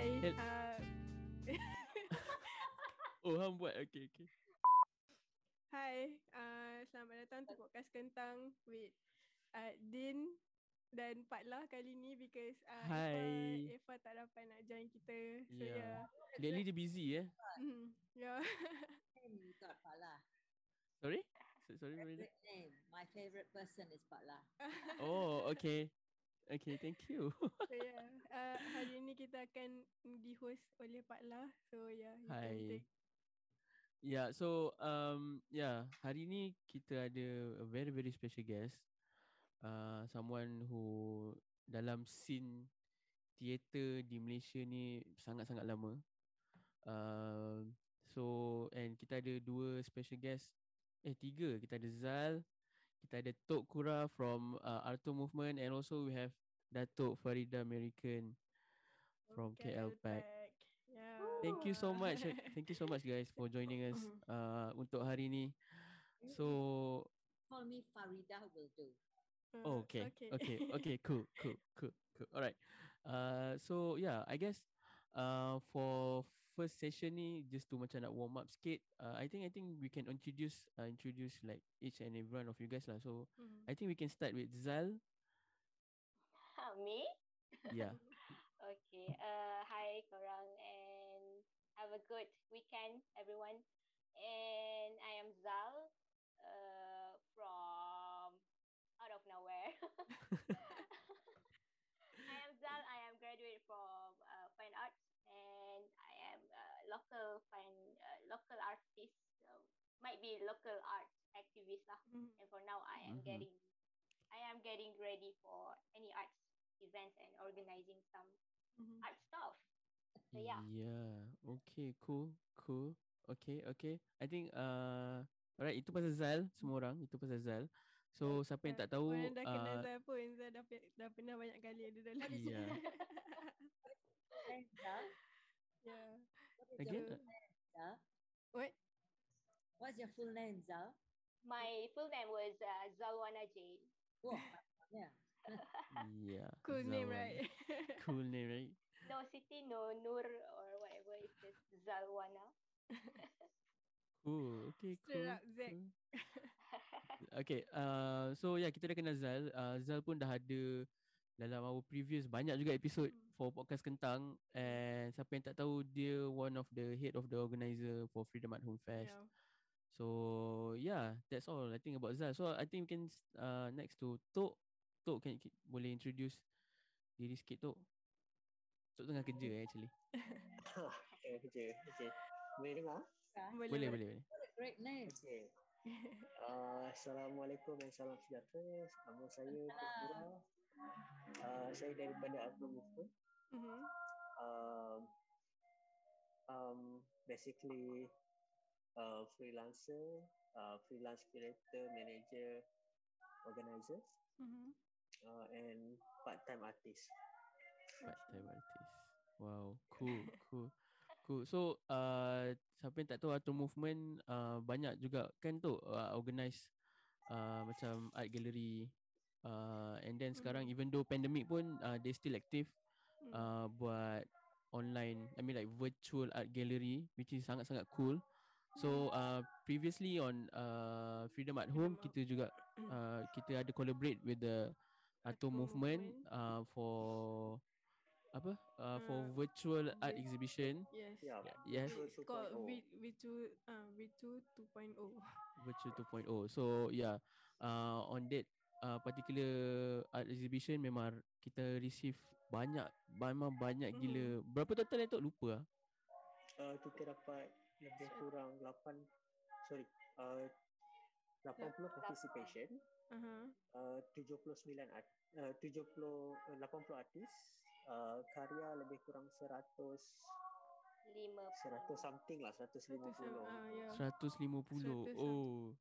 Hi. Hel- Uh, Oh, hang buat. Okay, okay. hi. Uh, selamat datang to podcast kentang with uh, Din dan Pak Lah kali ni because uh, Hi. Eva, Eva tak dapat nak join kita. So Yeah. yeah. Lately dia busy eh. Mm, yeah. you got Pak Lah. Sorry? So- Sorry, Marina. Great name. My favorite person is Pak Lah. Oh, okay. Okay, thank you. so yeah. Uh, hari ni kita akan di-host oleh Pak Lah. So yeah. you can Hi. take- Yeah, so um yeah, hari ni kita ada a very very special guest. Uh, someone who dalam scene teater di Malaysia ni sangat-sangat lama. Uh, so and kita ada dua special guest. Eh tiga, kita ada Zal, kita ada Tok Kura from uh, Arto Movement and also we have Datuk Farida American from KL Pack. Yeah. Thank you so much. eh, Thank you so much guys for joining us Mhm. uh, untuk hari ni. So Call me Farida will do. Uh, oh, okay. okay, okay, cool, cool, cool, cool. Alright. Uh, so yeah, I guess uh, for first session ni just to macam nak warm up sikit. Uh, I think I think we can introduce uh, introduce like each and every one of you guys lah. So Mm. I think we can start with Zal. Ah, me? Yeah. Okay. Uh, hi, korang, and have a good weekend, everyone. And I am Zal, uh, from out of nowhere. I am Zal. I am graduate from local fine uh, local artist. So might be local arts activist lah. Mm. And for now, I am Mhm. getting, I am getting ready for any arts events and organizing some Mhm. art stuff. So yeah. Yeah. Okay, cool, cool. Okay, okay. I think uh alright itu pasal Zal semua orang, itu pasal Zal. So siapa yang tak tahu Orang dah kenal uh, Zai pun Zai dah, dah pernah banyak kali ada dalam Yeah. Zal? yeah. Again? name? What? What's your full name, Zal? My full name was uh, Zalwana Jane. Oh, yeah. yeah. Cool name Zalwan. right? Cool name, right? No city, no Nur or whatever. It's just Zalwana. Cool. Okay, Straight up cool. Okay, uh, so yeah kita dah kenal Zal. Uh, Zal pun dah ada dalam our previous banyak juga episod Hmm. for podcast Kentang and siapa yang tak tahu dia one of the head of the organizer for Freedom at Home Fest. yeah. So yeah, that's all I think about Zal. So I think we can uh, next to Tok. Tok can, can boleh introduce diri sikit Tok. Tok tengah kerja eh, actually. Eh, kerja. Okay. Boleh dengar? Boleh, Boleh boleh boleh. Great name. Okay. Uh, Assalamualaikum dan salam sejahtera. Nama saya Tukura. Uh, saya daripada Agro Movement. Mhm. Um, um, basically, uh, freelancer, uh, freelance curator, manager, organizer, Mhm. uh, and part-time artist. Part-time artist. Wow, cool, cool. Cool. So, uh, siapa yang tak tahu Atom Movement uh, banyak juga kan tu uh, organize uh, macam art gallery uh, and then sekarang even though pandemic pun uh, they still active Mm. uh, buat online I mean like virtual art gallery which is sangat-sangat cool. So uh, previously on uh, Freedom at Home kita juga uh, kita ada collaborate with the Atom Atom Movement uh, for apa uh, for Uh, virtual art exhibition Yes. Yeah. yes Virtual It's called 2.0. V V2 uh V2 2.0. virtual 2.0 so yeah uh, on that uh, particular art exhibition memang kita receive banyak memang banyak Mhm. gila berapa total tu? Lupa ah. Uh, kita dapat lebih kurang 8 sorry uh, 80 participation. Uh-huh. uh, 79 art, uh, 70 uh, 80 artis. Uh, karya lebih kurang 100 Lima. 100 something lah 150 Satu sama ah yeah. 150 100 oh.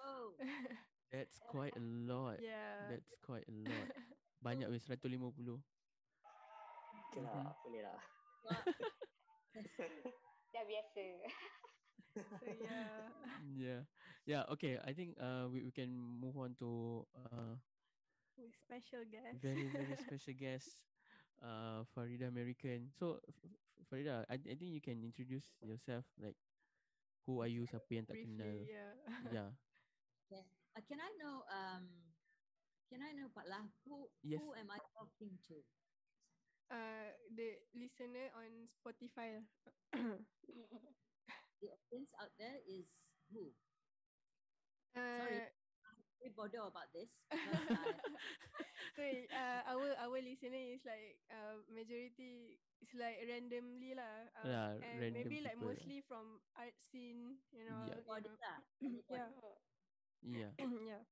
Oh, that's quite a lot Yeah. that's quite a lot banyak weh 150 okay lah Mhm. boleh lah Dah biasa. So yeah. yeah yeah okay i think uh we, we can move on to uh With special guest. very very special guest uh, Farida American. So Farida, I, I think you can introduce yourself. Like, who are you? Siapa yang tak kenal? Briefly, yeah. Yeah. Okay. Uh, can I know um can I know Pak Lah who Yes. who am I talking to? Uh, the listener on Spotify. The audience out there is who? uh, We bother about this because I, so uh, our our listener is like uh, majority is like randomly lah. Um, Yeah, and random maybe like people. mostly from art scene, you know. Yeah. you know. lah. yeah, Yeah. yeah.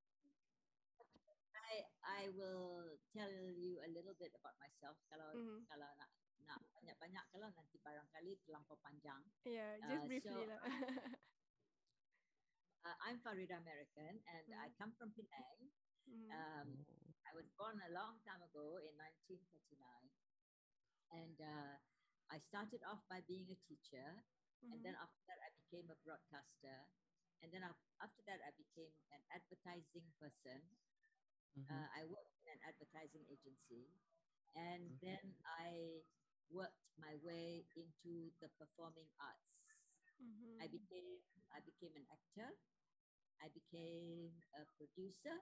I I will tell you a little bit about myself kalau Mhm. kalau nak nak banyak-banyak kalau nanti barangkali terlampau panjang. Yeah, just Uh, briefly so- lah. Uh, I'm Farida American and I Mhm. come from Penang. Mhm. Um, I was born a long time ago in 1939, and uh, I started off by being a teacher, and then Mhm. after that I became a broadcaster, and then af- after that I became an advertising person. Mhm. Uh, I worked in an advertising agency, and Mhm. then I worked my way into the performing arts. Mhm. I became I became an actor, I became a producer,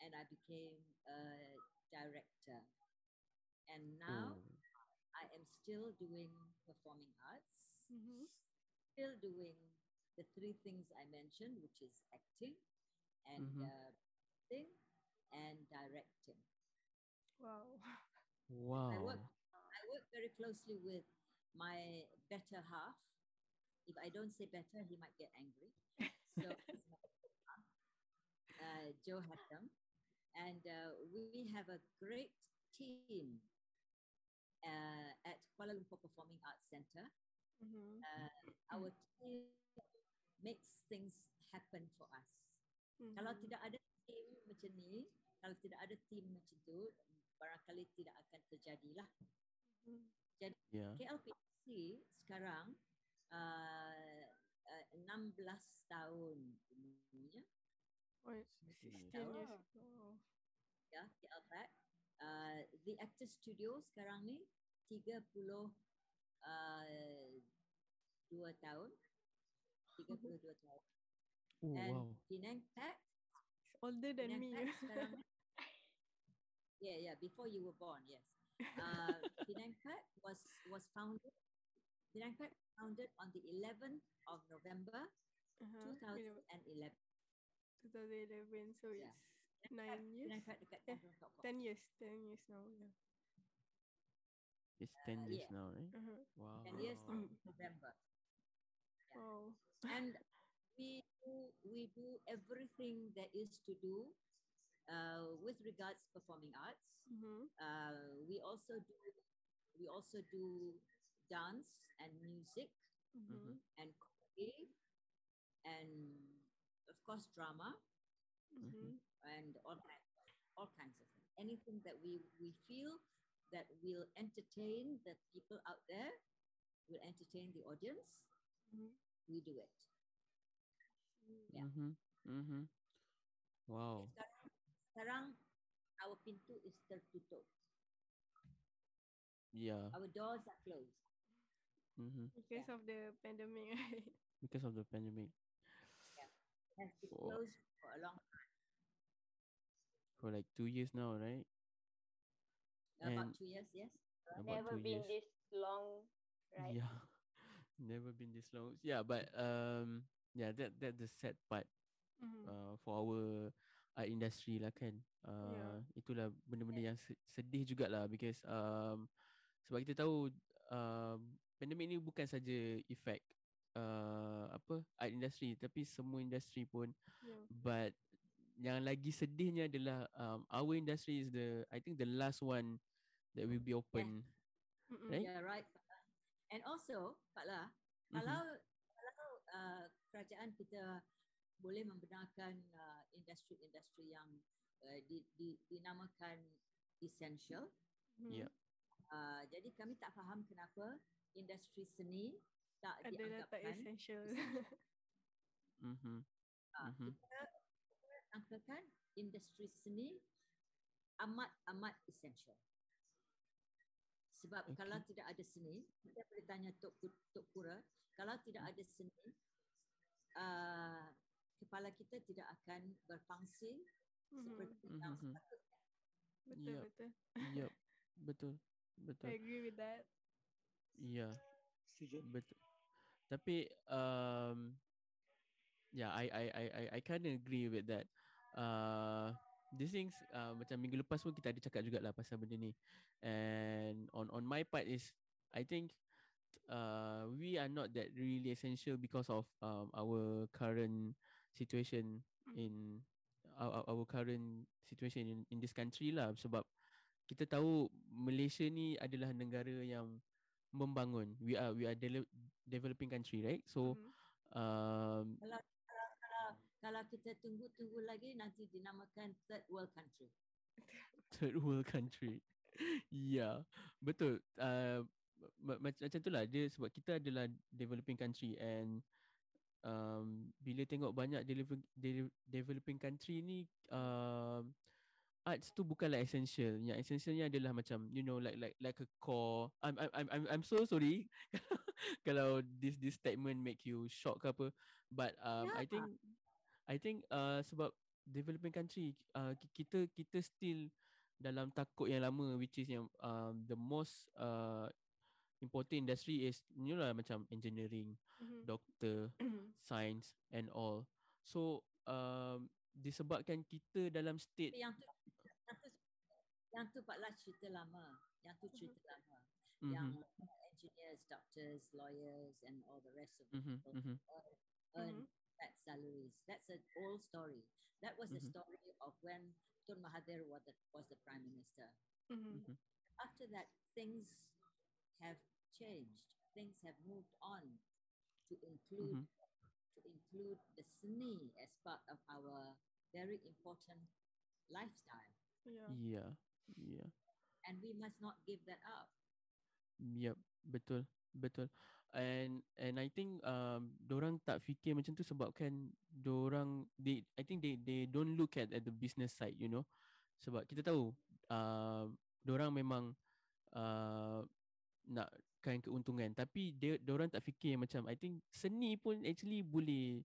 and I became a director. And now Oh. I am still doing performing arts, Mhm. still doing the three things I mentioned, which is acting and Mhm. uh, acting and directing. Wow. Wow. I work I work very closely with my better half. If I don't say better, he might get angry. So he's my uh, Joe Hattam, and uh, we have a great team uh, at Kuala Lumpur Performing Arts Centre. Mhm. Uh, our team makes things happen for us. Kalau Mhm. tidak ada team macam ni, kalau tidak ada team macam tu, barangkali tidak akan terjadilah. Mhm. Yeah. KLPC sekarang uh, uh, 16 tahun umurnya Oh, Sixteen 16 years. years. Oh. ya KLPAC. Uh, the Actor Studio sekarang ni 30 uh, dua tahun 32 tahun Oh and wow. Penang Pack older than Penang me. Pack sekarang yeah yeah before you were born yes uh, Penang Pack was was founded Penang Pack founded on the 11th of November Uh-huh. 2011 2011, so Yeah. it's nine years. Penang Pack dekat Tanjung Tok Kok. 10 years, 10 years now. Yeah. It's 10 Uh, years yeah. now, right? Uh-huh. Wow. 10 years Mm. November Wow. and we do, we do everything that is to do uh, with regards performing arts. Mm-hmm. Uh, we also do we also do dance and music Mm-hmm. and comedy and of course drama Mm-hmm. and all kinds all kinds of things. Anything that we we feel that will entertain the people out there, will entertain the audience, Mhm. We do it. Yeah. Mhm. Mhm. Wow. Sekarang, sekarang our pintu is tertutup. Yeah. Our doors are closed. Mm-hmm. Because of the pandemic, right? Because of the pandemic. Yeah, Has been Oh. closed for a long time. For like 2 years now, right? about And- two years. Yes. About Never 2 been years. this long, right? Yeah. Never been this long. Yeah, but um yeah, that that the sad part Mm-hmm. uh, for our art industry lah kan. Uh, itulah benda-benda yang se- sedih jugalah because um sebab kita tahu um pandemik ni bukan saja efek uh, apa art industry tapi semua industri pun Yeah. but yang lagi sedihnya adalah um, our industry is the I think the last one that will be open. Mm-mm. Right? Yeah, right. And also, Pak Lah, Mhm. kalau kalau uh, kerajaan kita boleh membenarkan uh, industri-industri yang uh, di, di, dinamakan essential, Mhm. Yeah. uh, jadi kami tak faham kenapa industri seni tak Adalah tak dianggapkan essential. Mhm. Ah, Mhm. kita kita angkakan industri seni amat amat essential. Sebab Okey. kalau tidak ada seni, kita boleh tanya Tok, Tok Pura, kalau tidak ada seni, uh, kepala kita tidak akan berfungsi Mhm. seperti yang Mhm. sepatutnya. Betul Yup. betul. Yup. Betul. Betul. I agree with that. Ya, Setuju. betul. Tapi um yeah, I I I I I kind of agree with that. Uh these things uh, macam minggu lepas pun kita ada cakap jugalah pasal benda ni. And on on my part is I think uh we are not that really essential because of um our current situation Mm. in our, our- current situation in, in this country lah sebab kita tahu Malaysia ni adalah negara yang membangun. We are we are de- developing country, right? So Mhm. um Kalau kalau kita tunggu-tunggu lagi nanti dinamakan third world country. third world country. yeah, betul. Uh, ma- ma- macam tu lah dia sebab kita adalah developing country and um, bila tengok banyak deliver, de- developing country ni um, arts tu bukanlah essential. Yang essentialnya adalah macam you know like like like a core. I'm I'm I'm I'm, I'm so sorry kalau this this statement make you shock ke apa. But um, I Ya. think I think uh, sebab developing country uh, ki- kita kita still dalam takut yang lama which is yang um, the most uh, important industry is you know lah macam engineering, Mhm. doctor, science and all. So um, disebabkan kita dalam state yang tu yang tu yang tu Pak Las cerita lama. Yang tu cerita lama. Yang Mhm, engineers, doctors, lawyers and all the rest of the mhm, people mhm, earn, earn Mhm. That salaries. That's an old story. That was the Mhm. story of when Tun Mahathir was the, was the prime minister. Mhm. mhm. After that, things have changed. Things have moved on to include Mhm. to include the seni as part of our very important lifestyle, Yeah. Yeah, yeah. and we must not give that up. Yep, betul, betul. And and I think um orang tak fikir macam tu sebabkan orang they I think they they don't look at at the business side, you know. Sebab kita tahu uh, orang memang uh, nakkan keuntungan tapi dia orang tak fikir macam I think seni pun actually boleh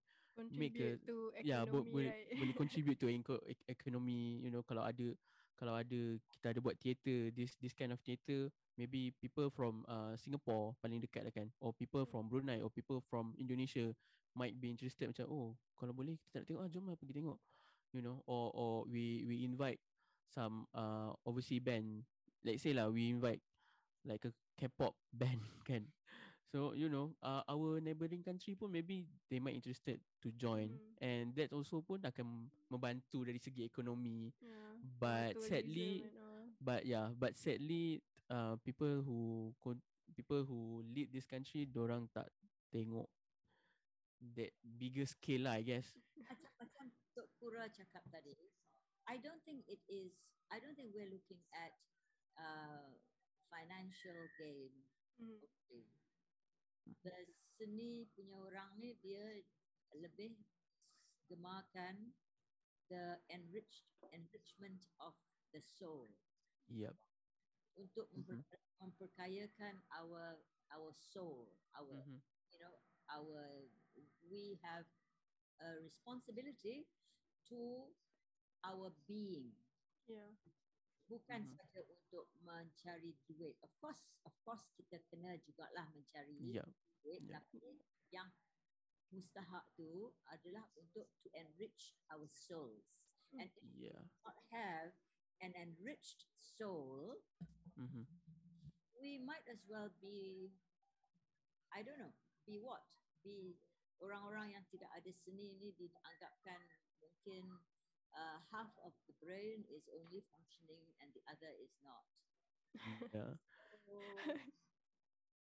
Make a- Contribute to ya bo- economy, boleh right? boleh contribute to eco- economy you know kalau ada kalau ada kita ada buat theater this this kind of theater maybe people from uh, Singapore paling dekat lah kan or people from Brunei or people from Indonesia might be interested macam oh kalau boleh kita nak tengok ah jom lah pergi tengok you know or or we we invite some uh, overseas band let's say lah we invite like a K-pop band kan so you know uh, our neighboring country pun maybe they might interested to join Mhm. and that also pun akan membantu dari segi ekonomi Yeah. but sadly but yeah but sadly uh, people who people who lead this country dorang tak tengok that bigger scale lah I guess Macam macam Tok Pura cakap tadi, I don't think it is. I don't think we're looking at uh, financial gain Mhm. only. The seni punya orang ni dia lebih gemarkan the enriched enrichment of the soul yep untuk Mhm. memperkayakan our our soul, our mm-hmm. you know our we have a responsibility to our being Yeah. bukan Mhm. saja untuk mencari duit of course of course kita kena jugalah mencari yep duit Yeah. tapi yang mustahak tu adalah untuk to enrich our souls and if we yeah not have an enriched soul mm-hmm. we might as well be I don't know be what be orang-orang yang tidak ada seni ni dianggapkan mungkin uh, half of the brain is only functioning and the other is not yeah so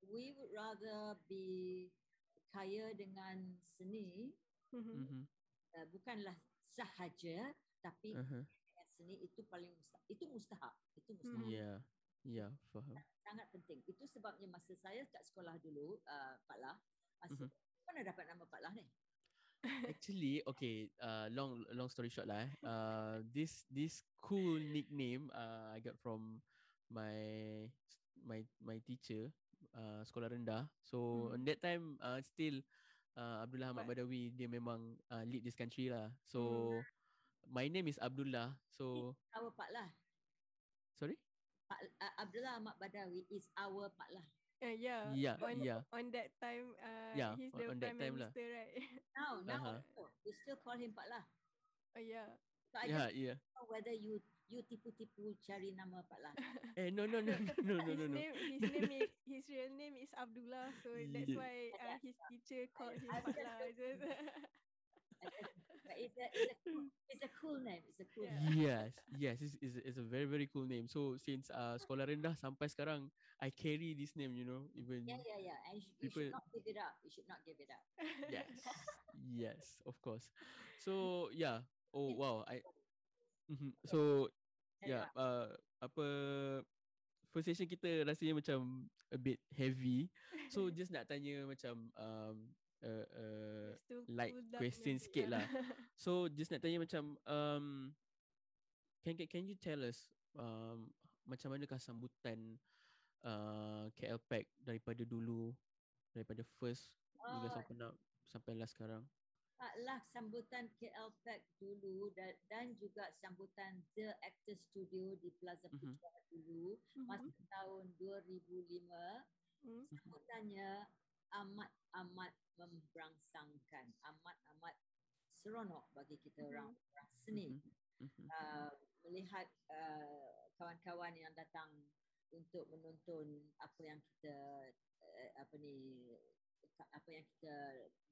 we would rather be kaya dengan seni Mhm. mm-hmm. uh, bukanlah sahaja tapi uh-huh. Seni itu paling itu mustahak itu Mhm. mustahak yeah yeah faham sangat penting. Itu sebabnya masa saya kat sekolah dulu, uh, Pak Lah, masa Mhm. mana dapat nama Pak Lah ni? Actually, okay, uh, long long story short lah. eh. Uh, this this cool nickname uh, I got from my my my teacher uh, sekolah rendah. So Hmm. on that time uh, still uh, Abdullah Ahmad Badawi dia memang uh, lead this country lah. So Hmm. My name is Abdullah. So Our Pak Lah. sorry? Pak, uh, Abdullah Ahmad Badawi is our Pak Lah. Uh, yeah. Yeah, on, yeah. On that time, uh, Yeah, he's on- the on that prime time lah. minister, right? Now, now Uh-huh. also, we still call him Pak Lah. oh yeah. So I Yeah, don't yeah. know whether you you tipu-tipu cari nama Pak Lah. Eh no no no no no no his no. no. name, his name is his real name is Abdullah, so that's Yeah. why uh, his teacher called him Pak just Lah. Just But it's a, it's a, cool, it's a cool name. It's a cool Yeah. name. Yes, yes, it's, it's, it's a very very cool name. So since uh, sekolah rendah sampai sekarang, I carry this name, you know, even Yeah, yeah, yeah. And you, you People- should not give it up. You should not give it up. yes, yes, of course. So yeah, oh wow, I. Mhm. So yeah, uh, apa first session kita rasanya macam a bit heavy. So just nak tanya macam um uh, uh, like down question sikit lah. So just nak tanya macam um can can, can you tell us um macam manakah sambutan uh, KL Pack daripada dulu daripada first you guys Oh, open up sampai last sekarang. Taklah sambutan KL Pack dulu dan, dan juga sambutan The Actor Studio di Plaza Mhm. Putra dulu masa tahun 2005 Hmm. sambutannya amat amat memberangsangkan amat amat seronok bagi kita orang orang seni Mhm. Mhm. uh, melihat uh, kawan-kawan yang datang untuk menonton apa yang kita uh, apa ni apa yang kita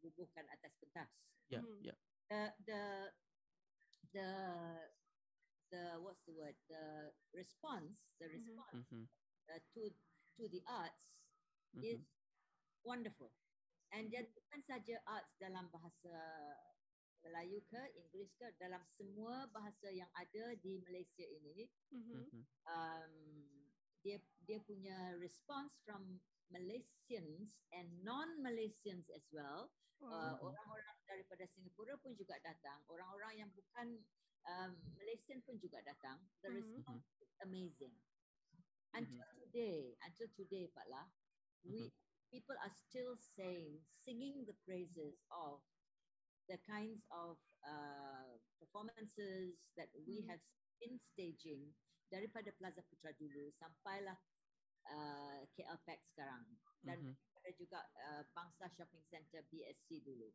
bubuhkan atas pentas. Yeah, Mhm. yeah. The the the the what's the word? The response, the Mhm. response Mhm. uh, to to the arts Mhm. is wonderful. And dia bukan saja arts dalam bahasa Melayu ke Inggeris ke dalam semua bahasa yang ada di Malaysia ini Mhm. Mhm. um, dia dia punya response from Malaysians and non-Malaysians as well. Uh, Wow. orang-orang daripada Singapura pun juga datang. Orang-orang yang bukan um, Malaysian pun juga datang. The Mhm. response is amazing. Until today, until today, Pak Lah, we people are still saying, singing the praises of the kinds of uh, performances that we Mhm. have been staging daripada Plaza Putra dulu sampailah uh, KL Pack sekarang dan Mhm. ada juga uh, Bangsa Shopping Centre BSC dulu.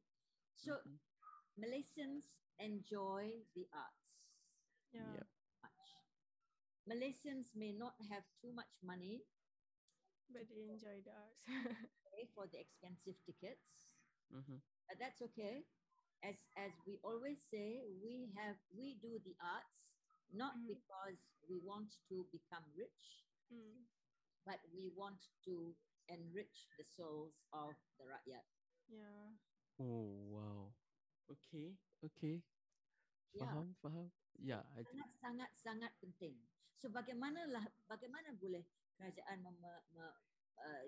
So Mhm. Malaysians enjoy the arts Yeah. Yep. much. Malaysians may not have too much money But they enjoy the arts. pay for the expensive tickets, Mhm. but that's okay. As as we always say, we have we do the arts not Mhm. because we want to become rich, Mm. but we want to enrich the souls of the rakyat. Yeah. Oh wow. Okay, okay. Yeah. Faham, faham. Yeah, I sangat sangat sangat penting. So bagaimanalah bagaimana boleh kerajaan mem, me, uh,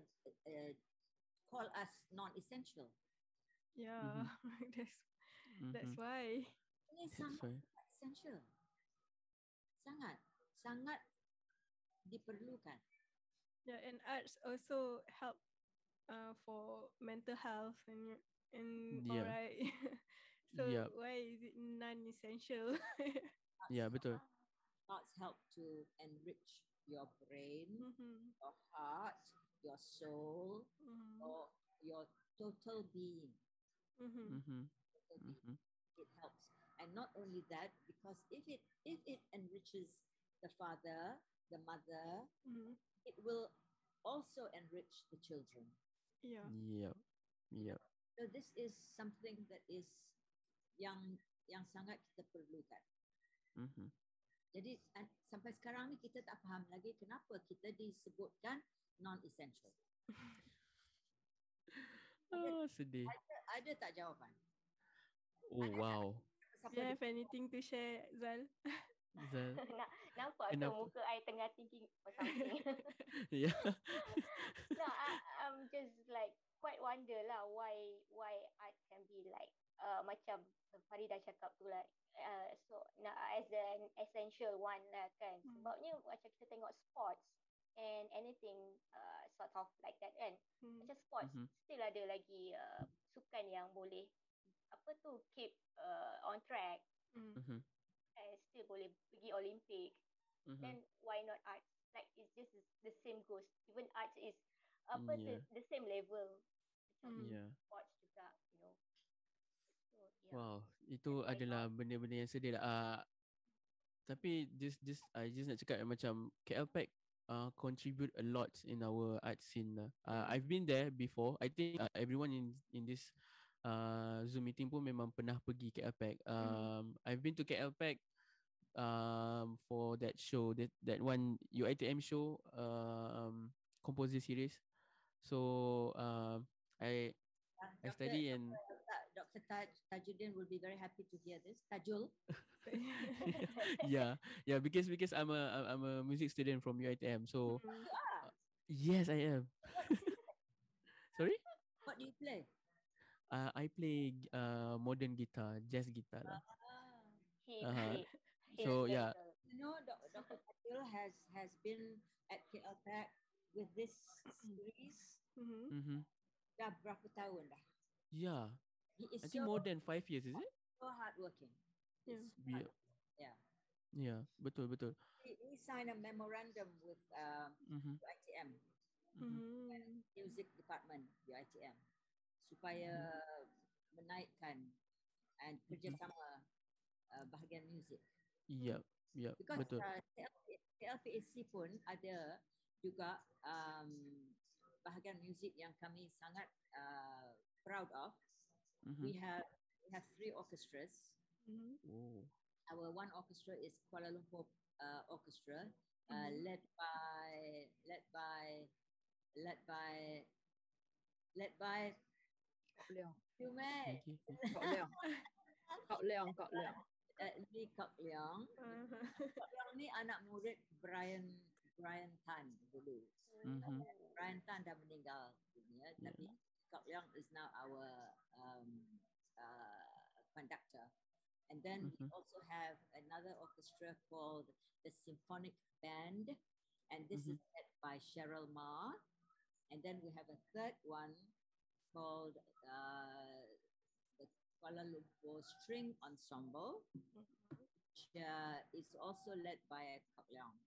uh, call us non-essential? Yeah. that's that's Mhm. why. Ini That's sangat why. essential. Sangat sangat diperlukan. Yeah, and arts also help uh, for mental health and and Yeah. alright. so Yup. why is it non-essential? Yeah, betul. Arts help to enrich your brain, mm-hmm. your heart, your soul, Mm-hmm. or your total being. Mm-hmm. Mhm. Total being. Mhm. it helps and not only that because if it if it enriches the father the mother Mm-hmm. it will also enrich the children Yeah. Yep. Yep. so this is something that is yang yang sangat kita perlukan Mhm. Jadi sampai sekarang ni kita tak faham lagi kenapa kita disebutkan non essential Ah, sedih. ada, ada tak jawapan Oh wow. Do you have anything to share, Zal? Zal. Nak, nampak tu Kenapa? muka I tengah thinking or something. yeah. no, I, I'm just like quite wonder lah why why art can be like uh, macam Farida cakap tu like uh, so nah, as an essential one lah kan. Hmm. Sebabnya macam kita tengok sports and anything uh, sort of like that kan. Hmm. Macam sports Mhm. still ada lagi uh, sukan yang boleh apa tu keep uh, on track Hmm. Mhm. and still boleh pergi Olympic. Mhm. Then why not arts? Like it's just the same goes. Even arts is apa Yeah. the, the same level Hmm. Yeah. sports juga, you know. So yeah. Wow, itu Why adalah benda-benda yang sedih lah. Uh, tapi just just I just nak cakap macam KL Pack uh, contribute a lot in our art scene lah. Uh, I've been there before. I think uh, everyone in in this uh, Zoom meeting pun memang pernah pergi KL Pack. Um, I've been to KL Pack um, for that show, that that one UITM show, um, composer series. So um, I Uh, I Dr. study and. Taj, Tajuddin will be very happy to hear this. Tajul. yeah, yeah, because because I'm a I'm- a music student from UiTM. So Hmm. yes, I am. Sorry, What do you play? uh, I play uh modern guitar, jazz guitar lah. Ah, He, Uh-huh. he, So, yeah. you know, Dr. Tajul has has been at KL Pack with this series Mhm. Mm-hmm. dah berapa tahun dah. Yeah, He is I think so, more than five years, is it? so hardworking. Yeah. Yeah. yeah. Yeah, betul betul. He, he signed a memorandum with um, Mm-hmm. UITM, Mm-hmm. Mhm. Music Department UITM, supaya menaikkan and kerjasama uh, bahagian muzik. Yep, yep, Because betul. uh, KLP, KLPAC pun ada juga um, bahagian muzik yang kami sangat uh, proud of. Mm-hmm. We have we have three orchestras. Mm-hmm. Our one orchestra is Kuala Lumpur uh, Orchestra, mm-hmm. uh, led by led by led by led by Leong. Kak Leong, Kak Leong. Lee Kak Leong. Kak Leong ni anak murid Brian Brian Tan dulu. Mm-hmm. Brian Tan dah meninggal dunia yeah. tapi Kok Leong is now our um, uh, conductor. And then we Mhm. also have another orchestra called the Symphonic Band, and this Mhm. is led by Cheryl Ma. And then we have a third one called uh, the Kuala Lumpur String Ensemble, which uh, is also led by Kok Leong.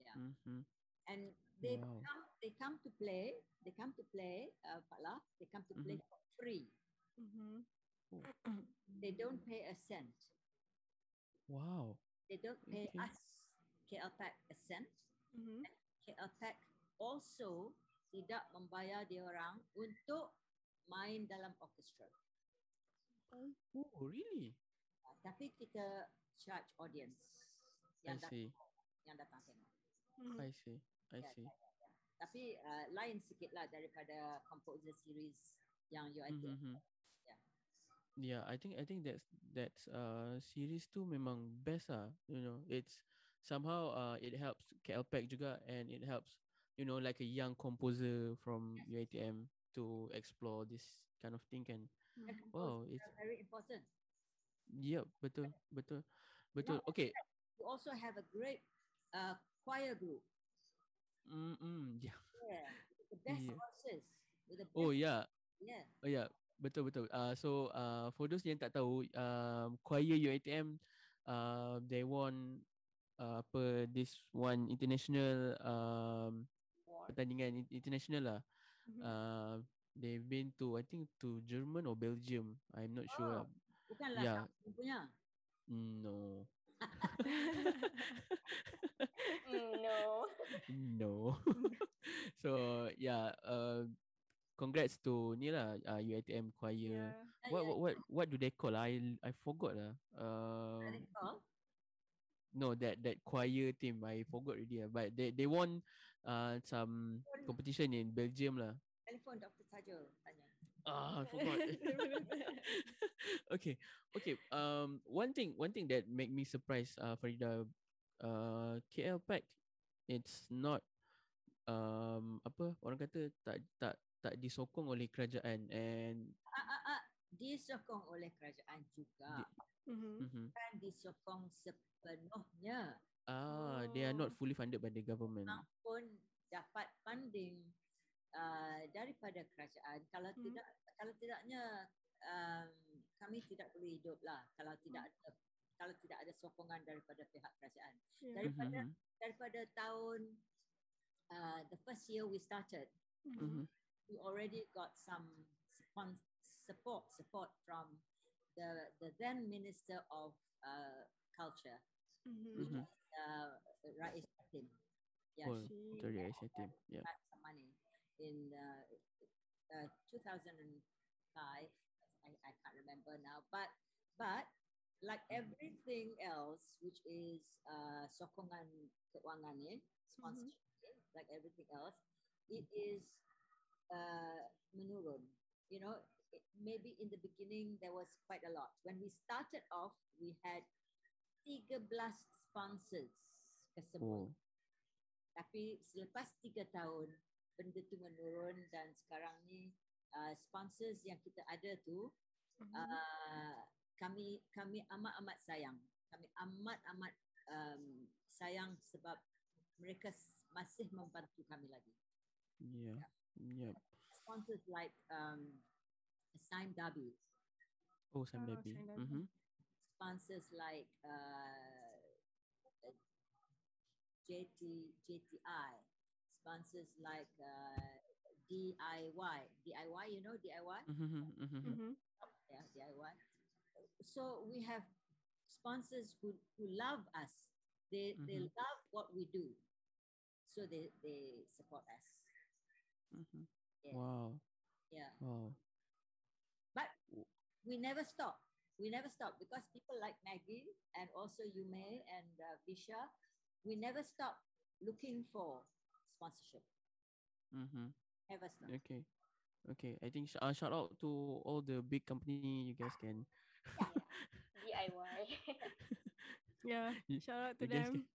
Yeah Mm-hmm. And they Wow. come they come to play they come to play uh, Pak Lah, they come to play for free Mhm. they don't pay a cent Wow. they don't pay Okay. us KL Pack a cent Mhm. KL Pack also tidak membayar dia orang untuk main dalam orchestra Oh, really? uh, tapi kita charge audience I yang datang see. yang datang tengok Mhm. I see. I Ya, see. tapi uh, lain sikit lah daripada composer series yang UITM Mm-hmm. Yeah. Yeah, I think I think that's that's uh series tu memang best ah. You know, it's somehow uh it helps KL Pack juga and it helps you know like a young composer from UiTM to explore this kind of thing. And Mhm. Wow, it's very important yep, betul, betul. Betul. Okay. we also have a great uh, choir group. Mm, mm yeah. Yeah, the best Yeah. With the best, Oh yeah. yeah. Oh yeah, betul betul. Uh, so uh, for those yang tak tahu, um, choir UiTM, uh, they won uh, apa this one international um, pertandingan in- international lah. Mhm. Uh, they've been to I think to German or Belgium. I'm not sure. Oh. Bukanlah Yeah. punya. No, Mm, no. no. so yeah, uh, congrats to ni lah uh, UiTM choir. Yeah. Ah, What, what what what do they call? I I forgot lah. Um, call? no that that choir team I forgot already lah. But they they won uh some competition in Belgium lah. Telefon Dr. Tajul tanya. Ah, I forgot. okay, okay. Um, one thing one thing that make me surprised, uh, Farida, uh, KL Pack, it's not um apa orang kata tak tak tak disokong oleh kerajaan and Ah, ah, ah. Disokong oleh kerajaan juga. Mhm. mhm. Bukan disokong sepenuhnya. Ah, they are not Oh. fully funded by the government. Memang pun dapat funding uh, daripada kerajaan. Kalau Hmm. tidak kalau tidaknya um, kami tidak boleh hidup lah kalau tidak Hmm. ada kalau tidak ada sokongan daripada pihak kerajaan. Yeah. Daripada Mhm, daripada tahun uh, the first year we started, Mhm. mhm, we already got some support support from the the then minister of uh, culture, Mhm. mhm. uh, Rais Hatim. Yeah, Oh, she said him. Yeah. some money in uh, uh, 2005. I, I can't remember now, but but like everything else, which is uh, sokongan keuangan ni, sponsorship, ni, like everything else, it is uh, menurun. You know, it, maybe in the beginning there was quite a lot. When we started off, we had 13 sponsors kesemua. Oh, Tapi selepas tiga tahun, benda tu menurun dan sekarang ni uh, sponsors yang kita ada tu, Mhm. uh, kami kami amat-amat sayang. Kami amat-amat um, sayang sebab mereka masih membantu kami lagi. yeah. Yep. Sponsors like um, Sime Dabi, Oh, Sam Oh, Baby. Sam Baby. Mhm. sponsors like uh, uh, JT JTI, sponsors like uh, DIY. DIY, you know DIY? Mhm, mhm, mhm. Mhm. Yeah, DIY. So we have sponsors who, who love us. They they Mhm. love what we do. So they, they support us. Mhm. Yeah. Wow. Yeah. Wow. But we never stop. We never stop because people like Maggie and also Yume and uh, Visha, we never stop looking for sponsorship. Mhm. Never stop. Okay. Okay. I think sh- uh, shout out to all the big company you guys can. DIY. Yeah. You- Shout out to you them. can-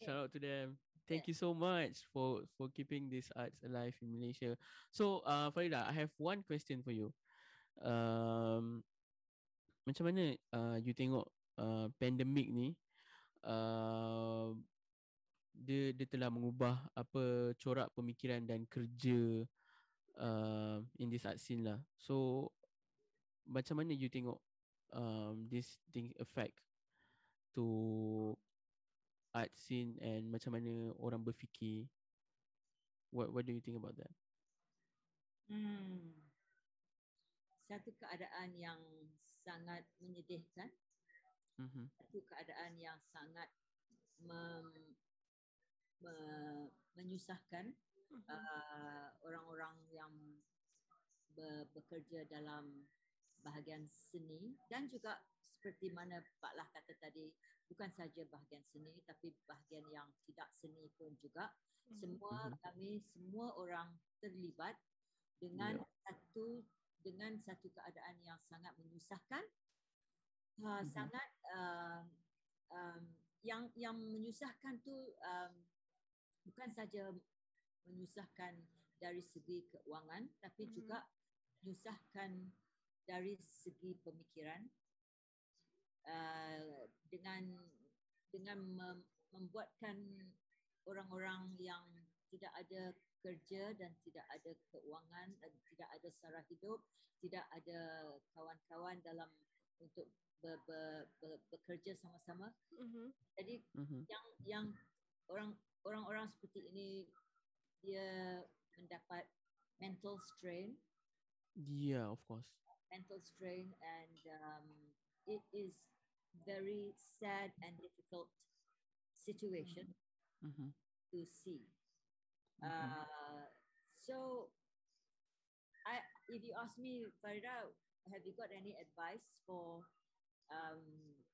Shout out to them. Thank you so much for for keeping these arts alive in Malaysia. So, uh, Farida, I have one question for you. Um, macam mana uh, you tengok uh, pandemik ni uh, dia dia telah mengubah apa corak pemikiran dan kerja uh, in this art scene lah. So macam mana you tengok um, this thing affect to art scene and macam mana orang berfikir? What what do you think about that? Hmm. Satu keadaan yang sangat menyedihkan, Mm-hmm. satu keadaan yang sangat mem, me, menyusahkan uh, orang-orang yang be, bekerja dalam bahagian seni dan juga seperti mana Pak Lah kata tadi bukan saja bahagian seni tapi bahagian yang tidak seni pun juga Mhm. semua Mhm. kami semua orang terlibat dengan Ya. satu dengan satu keadaan yang sangat menyusahkan uh, Mhm. sangat um, um, yang yang menyusahkan tu um, bukan saja menyusahkan dari segi keuangan tapi Mhm. juga menyusahkan dari segi pemikiran uh, dengan dengan mem- membuatkan orang-orang yang tidak ada kerja dan tidak ada keuangan dan tidak ada sara hidup, tidak ada kawan-kawan dalam untuk ber, ber, ber, bekerja sama-sama. Mhm. Jadi Mm-hmm. yang yang orang orang-orang seperti ini dia mendapat mental strain, Yeah, of course. mental strain and um, it is very sad and difficult situation Mm-hmm. to see. Mhm. Uh, so, I if you ask me, Farida, have you got any advice for um,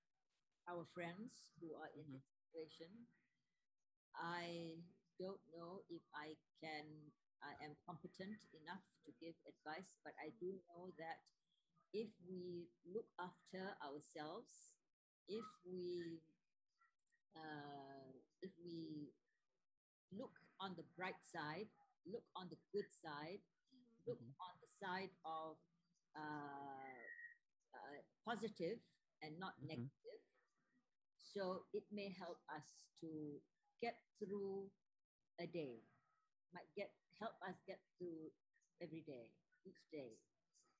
our friends who are in Mhm. this situation? I don't know if I can. I am competent enough to give advice, but I do know that if we look after ourselves, if we uh, if we look on the bright side, look on the good side, look Mhm. on the side of uh, uh, positive and not Mhm. negative. So it may help us to get through a day, might get help us get through every day, each day.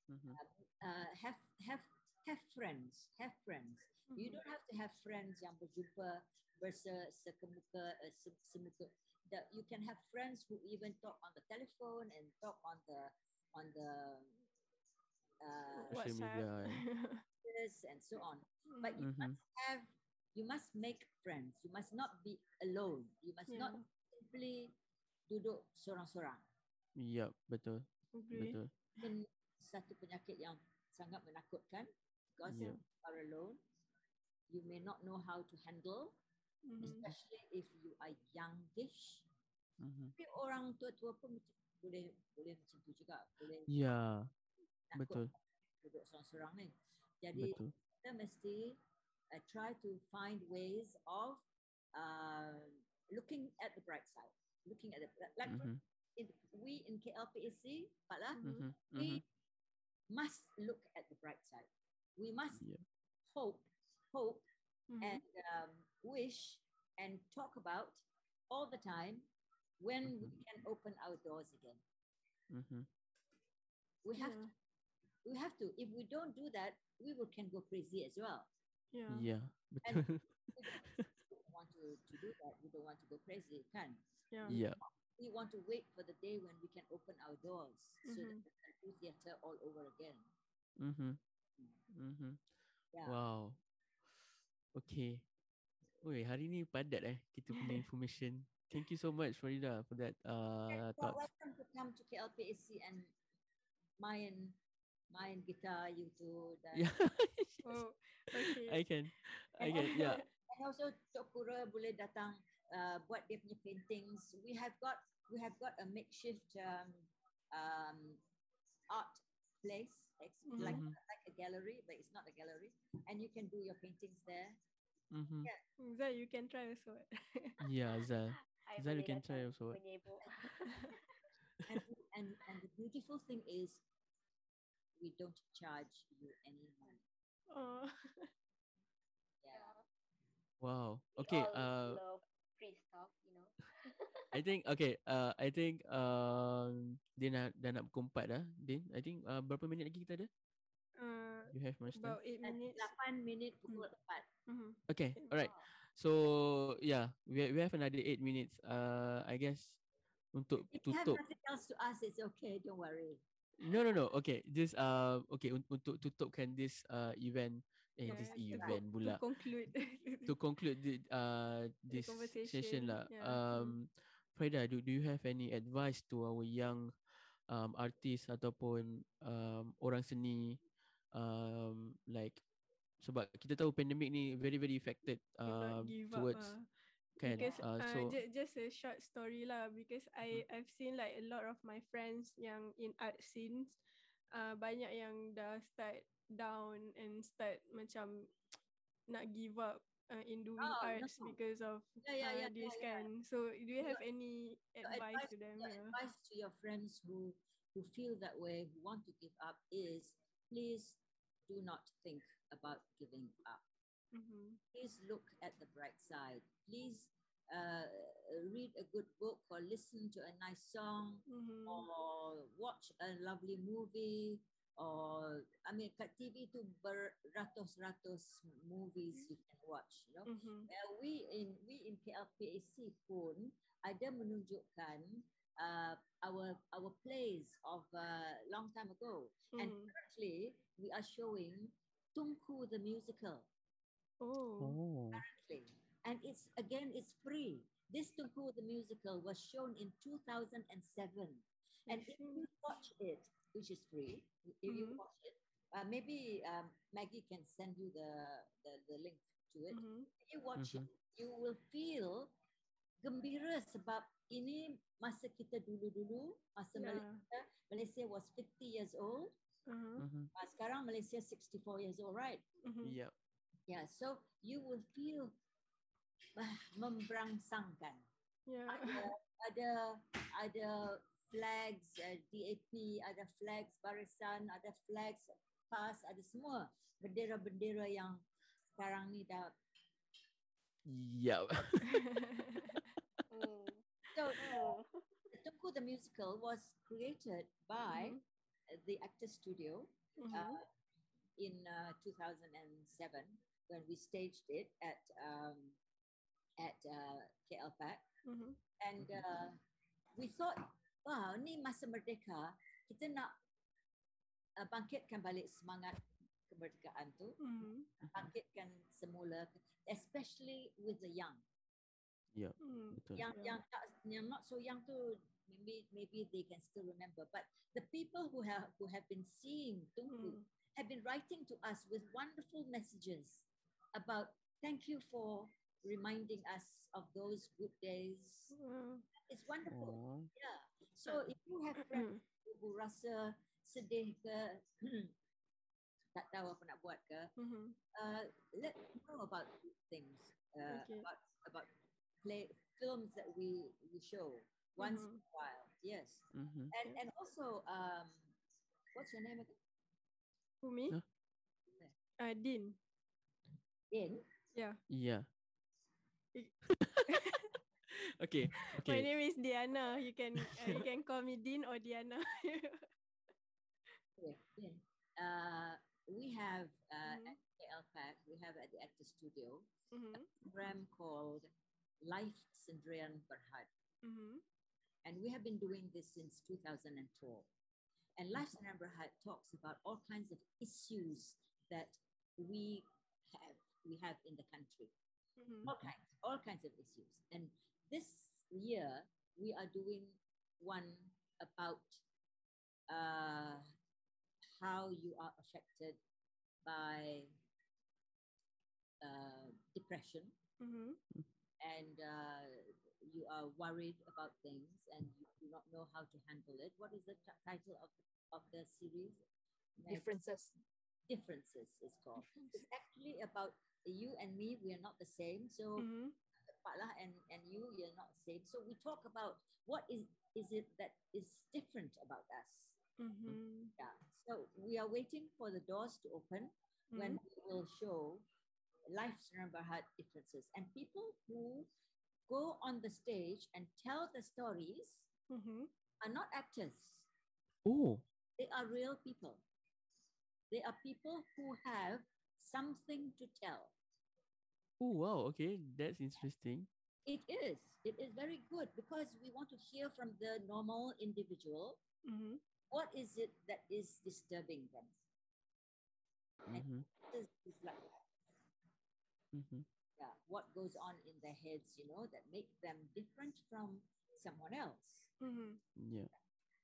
Mhm. Uh, have have have friends, have friends. You don't have to have friends yang berjumpa berse sekemuka uh, se- semuka. That you can have friends who even talk on the telephone and talk on the on the uh, Social media, this and so on. But you Mhm. must have you must make friends. You must not be alone. You must not Yeah. simply duduk sorang-sorang. Yup, betul. Agree. Betul. Mungkin satu penyakit yang sangat menakutkan because Yeah. you are alone. You may not know how to handle, Mhm. especially if you are youngish. Mhm. Tapi orang tua-tua pun boleh boleh macam tu juga. Boleh Ya, takut betul. duduk sorang-sorang ni. Jadi Betul. kita mesti uh, try to find ways of uh, looking at the bright side. Looking at the like for Mhm. in, we in KLPAC, Pak Lah, Mhm. we Mhm. must look at the bright side. We must Yeah. hope, hope, Mhm. and um, wish and talk about all the time when we can open our doors again. Mhm. We have Yeah. to. We have to. If we don't do that, we will can go crazy as well. Yeah. Ya, betul. We don't want to, to do that. We don't want to go crazy, can? Yeah. Ya. We want to wait for the day when we can open our doors so that we can do theatre all over again. Mm-hmm. Mm-hmm. Yeah. Wow. Okay. Oi, hari ni padat eh kita punya information. Thank you so much Farida for that uh You're thoughts. welcome to come to KLPAC and main main guitar you too. Dan, Yeah. Oh, okay. I can. I and can. also, Yeah. And also Tok Pura boleh datang uh, buat dia punya paintings. We have got we have got a makeshift um, um, art place, ex- like like a gallery, but it's not a gallery, and you can do your paintings there. Mhm. Zai, you can try also. Yeah, Zal. I Zal, you can try also. And, and and the beautiful thing is, we don't charge you any money. oh. Yeah. Wow. We Okay. all Uh, love free stuff, you know. I think okay. Uh, I think um, Din dah, dah nak pukul 4 dah. Din, I think uh, berapa minit lagi kita ada? Uh, You have much time? about eight Dan minutes. 8 minit pukul 4. Mhm. Okay. Okay. Alright. So yeah, we we have another 8 minutes. Uh, I guess untuk If you have tutup. nothing else to ask, it's okay. Don't worry. No no no. Okay, just uh okay un- untuk tutupkan this uh event eh Yeah, this to event con- pula To conclude. to conclude the, uh The this conversation, session lah. yeah. Um, Freda, do do you have any advice to our young um artists ataupun um orang seni um like sebab kita tahu pandemik ni very very affected um give up towards ah. Because uh, uh, so Hmm. ju- just a short story lah because I I've seen like a lot of my friends yang in art scenes uh, banyak yang dah start down and start macam nak give up uh, in doing Oh, arts no. because of Yeah, yeah, uh, yeah, this yeah, yeah. kan. So do you Your- have any Your advice to them? your Yeah. advice to your friends who who feel that way, who want to give up, is please do not think about giving up. Mhm. Please look at the bright side. Please uh, read a good book or listen to a nice song Mhm. or watch a lovely movie or I mean kat TV tu beratus-ratus movies you can watch, you know. Mhm. Uh, we in we in KLPAC pun ada menunjukkan uh, our our plays of uh, long time ago and Mhm. currently we are showing Tunku the musical Oh. oh currently and it's again it's free this Tunku the musical was shown in 2007 and if you watch it which is free if you Mhm. watch it uh, maybe um, Maggie can send you the, the the link to it Mhm. if you watch Mhm. it, you will feel gembira sebab ini masa kita dulu-dulu, masa Yeah. Malaysia, Malaysia was 50 years old, Uh-huh. uh, sekarang Malaysia 64 years old, right? Mhm. yeah Yeah, so you will feel ah, memberangsangkan. Yeah. Ada, ada, ada flags uh, DAP, ada flags barisan, ada flags PAS, ada semua bendera-bendera yang sekarang ni dah Yeah. Mm. So Mm. Tunku the musical was created by Mhm. uh, the Actors Studio Mhm. uh, in uh, 2007 when we staged it at um, at uh, KL Pack. Mhm. And uh, we thought, wow, ni masa merdeka, kita nak uh, bangkitkan balik semangat kemerdekaan tu, Mhm. bangkitkan semula, especially with the young. Mhm. Betul. Yang Yeah. yang tak yang not so young tu maybe maybe they can still remember, but the people who have who have been seeing Tunku Mhm. have been writing to us with wonderful messages about thank you for reminding us of those good days. Wow. It's wonderful. Yeah. So if you have friends Mhm. who rasa sedih ke tak tahu apa nak buat ke, Mhm. uh, let them know about things. Uh, Okay. about about play films that we we show once in Mhm. a while. Yes. Mhm. And and also um what's your name again? Who me? Huh? Uh, Din. Din. Yeah. Yeah. I- okay. My name is Diana. You can uh, you can call me Dean or Diana. Okay, Din. Uh, we have uh, Mhm. at KL we have at the Actor Studio Mhm. a program called Life Sendirian Berhad. Mhm. And we have been doing this since 2012. And Life Sendirian Berhad talks about all kinds of issues that we have we have in the country. Mhm. All kinds, all kinds of issues. And this year we are doing one about uh, how you are affected by uh, depression Mhm. and uh, you are worried about things and you do not know how to handle it. What is the t- title of the, of the series? Meg? Differences. Differences is called. It's actually about you and me. We are not the same. So Mhm. Pak and, and you, you're not the same. So we talk about what is, is it that is different about us. Mhm. Yeah. So we are waiting for the doors to open when Mhm. we will show life's Berhad differences and people who go on the stage and tell the stories Mhm. are not actors. Oh. They are real people. They are people who have something to tell. Oh wow. Okay, that's interesting. It is. It is very good because we want to hear from the normal individual Mhm. what is it that is disturbing them. And Mhm. This is like Mhm. yeah, what goes on in their heads, you know, that make them different from someone else. Mhm. Yeah.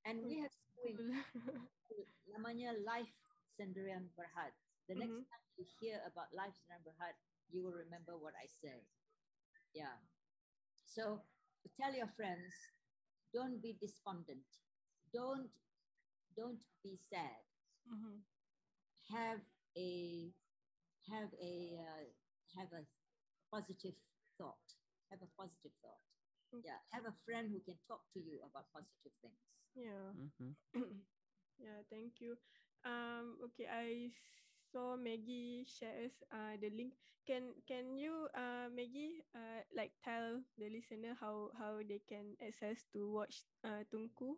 And we have doing Cool. namanya Life Sendirian Berhad. The next Mhm. time you hear about Life Sendirian Berhad, you will remember what I say. Yeah. So tell your friends, don't be despondent. Don't don't be sad. Mhm. Have a have a uh, have a positive thought. Have a positive thought. Yeah. Have a friend who can talk to you about positive things. Yeah. Mhm. yeah, thank you. Um, okay, I saw Maggie shares uh the link. Can can you uh Maggie uh like tell the listener how how they can access to watch uh Tunku?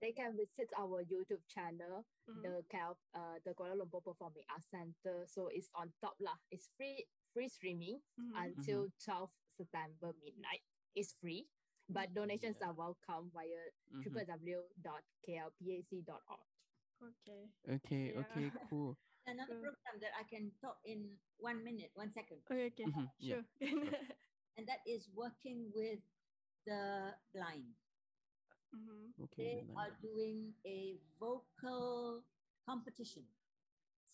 They can visit our YouTube channel, Mhm. the Cal, uh, the Kuala Lumpur Performing Arts Center. So it's on top lah. It's free free streaming Mhm. until 12 September midnight. It's free, but donations Yeah. are welcome via Mhm. www.klpac.org. Okay. Okay. Yeah. Okay. Cool. Another Sure. program that I can talk in one minute, one second. Okay, okay. Mhm. Yeah. Sure. and that is working with the blind. Mhm. Okay. They the are doing a vocal competition,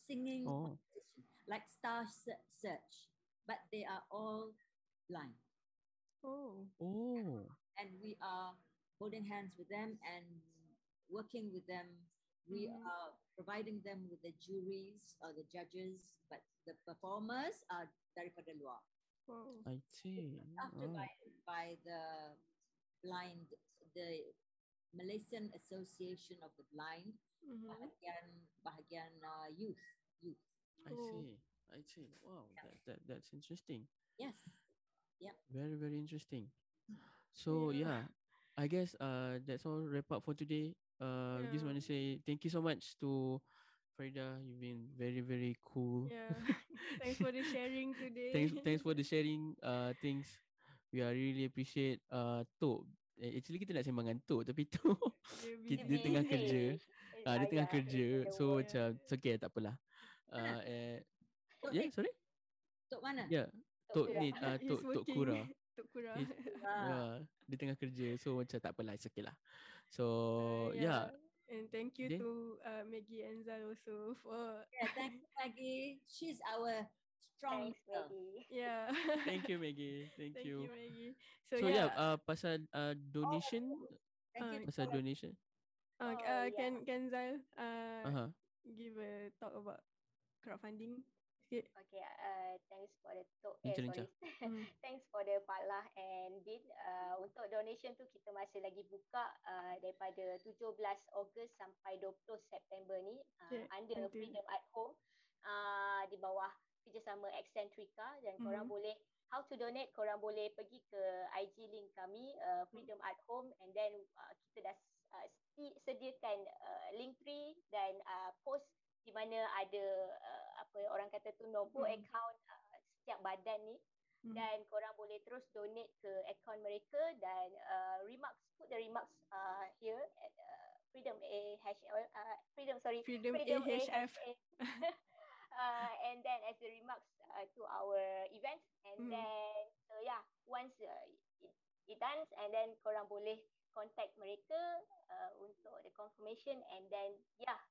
singing Oh. competition, like Star Search, but they are all blind. Oh. Oh. And we are holding hands with them and working with them. We Mhm. are providing them with the juries or the judges, but the performers are daripada luar. Wow. I see. after Oh. by, by the blind, the Malaysian Association of the Blind, Mhm. bahagian bahagian uh, youth, youth. I Oh. see. I see. Wow. That, that that's interesting. Yes. Yeah. Very very interesting. So Yeah. yeah, I guess uh that's all wrap up for today. Uh, just Yeah. want to say thank you so much to Farida. You've been very very cool. Yeah. Thanks for the sharing today. thanks thanks for the sharing uh things. We are really appreciate uh Tok. Eh, Actually kita nak sembang dengan Tok tapi tu Dia kita- dia tengah kerja. uh, dia tengah kerja. So macam it's okay tak apalah. Uh, eh, Tok yeah, ni, sorry. Tok mana? Yeah, Tok ni uh, Tok Tok. Kura. Tok Kura. Ah, Yeah, dia tengah kerja. So macam tak apalah, it's okay lah. So Uh, yeah, And thank you Then- to uh, Maggie and Zal also for yeah, thank you, Maggie. She's our strong Thanks. Maggie. yeah. thank you Maggie. Thank, Thank you. you Maggie. So, So, yeah, yeah. uh, pasal uh, donation, Thank you. Uh, pasal donation. uh, Oh, uh, yeah. can can Zal uh, Uh-huh. give a talk about crowdfunding sikit? Okay, uh, thanks for the to- eh, sorry. Hmm. thanks for the Falah and Din. Uh, untuk donation tu kita masih lagi buka uh, daripada 17 Ogos sampai 20 September ni uh, Okay, under until- Freedom at Home uh, di bawah kerjasama Accentrica dan korang Mhm. boleh how to donate korang boleh pergi ke IG link kami uh, Freedom at Home and then uh, kita dah uh, sediakan uh, link tree dan uh, post di mana ada uh, apa orang kata tu nombor Mhm. account uh, setiap badan ni Mhm. dan korang boleh terus donate ke akaun mereka dan uh, remarks put the remarks uh, here at uh, freedom a hash uh, freedom sorry Freedom freedom AHF. uh, and then as the remarks uh, to our event and Mm. then so yeah once uh, it, it done and then korang boleh contact mereka uh, untuk the confirmation and then yeah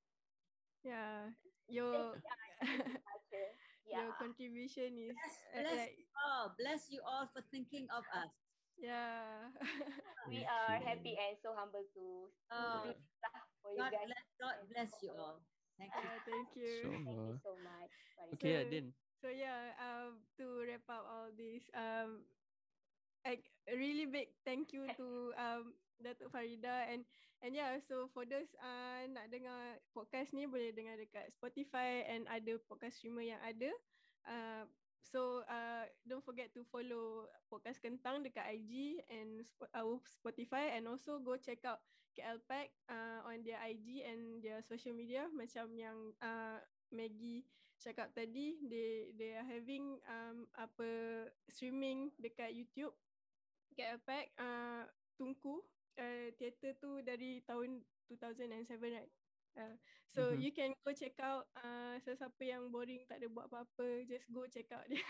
Yeah. Your yeah your contribution is Bless, uh, bless like you all. Bless you all for thinking of us. yeah. we are you. happy and so humble to Oh, to do this lah for you God guys bless, God bless you all. Thank you. yeah, thank you. So thank you uh, so much okay, So- Adin. So yeah, um, to wrap up all this, um, like a really big thank you to um Datuk Farida and and yeah, so for those uh nak dengar podcast ni boleh dengar dekat Spotify and ada podcast streamer yang ada. Uh, so uh, don't forget to follow podcast Kentang dekat IG and our Spotify and also go check out KL Pack uh, on their IG and their social media macam yang uh, Maggie cakap tadi they they are having um apa streaming dekat YouTube KL Pack uh, Tunku uh, theater tu dari tahun 2007 right? Uh, so Mhm. you can go check out uh, sesiapa yang boring tak ada buat apa-apa just go check out dia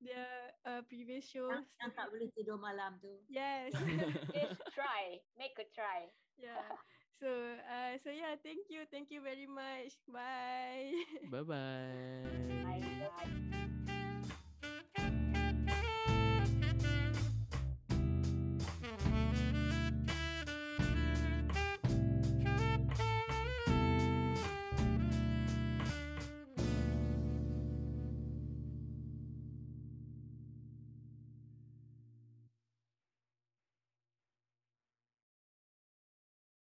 dia uh, previous shows Yang, yang tak boleh tidur malam tu. yes. Just try. Make a try. Yeah so uh, so yeah thank you. Thank you very much. Bye. Bye bye. bye guys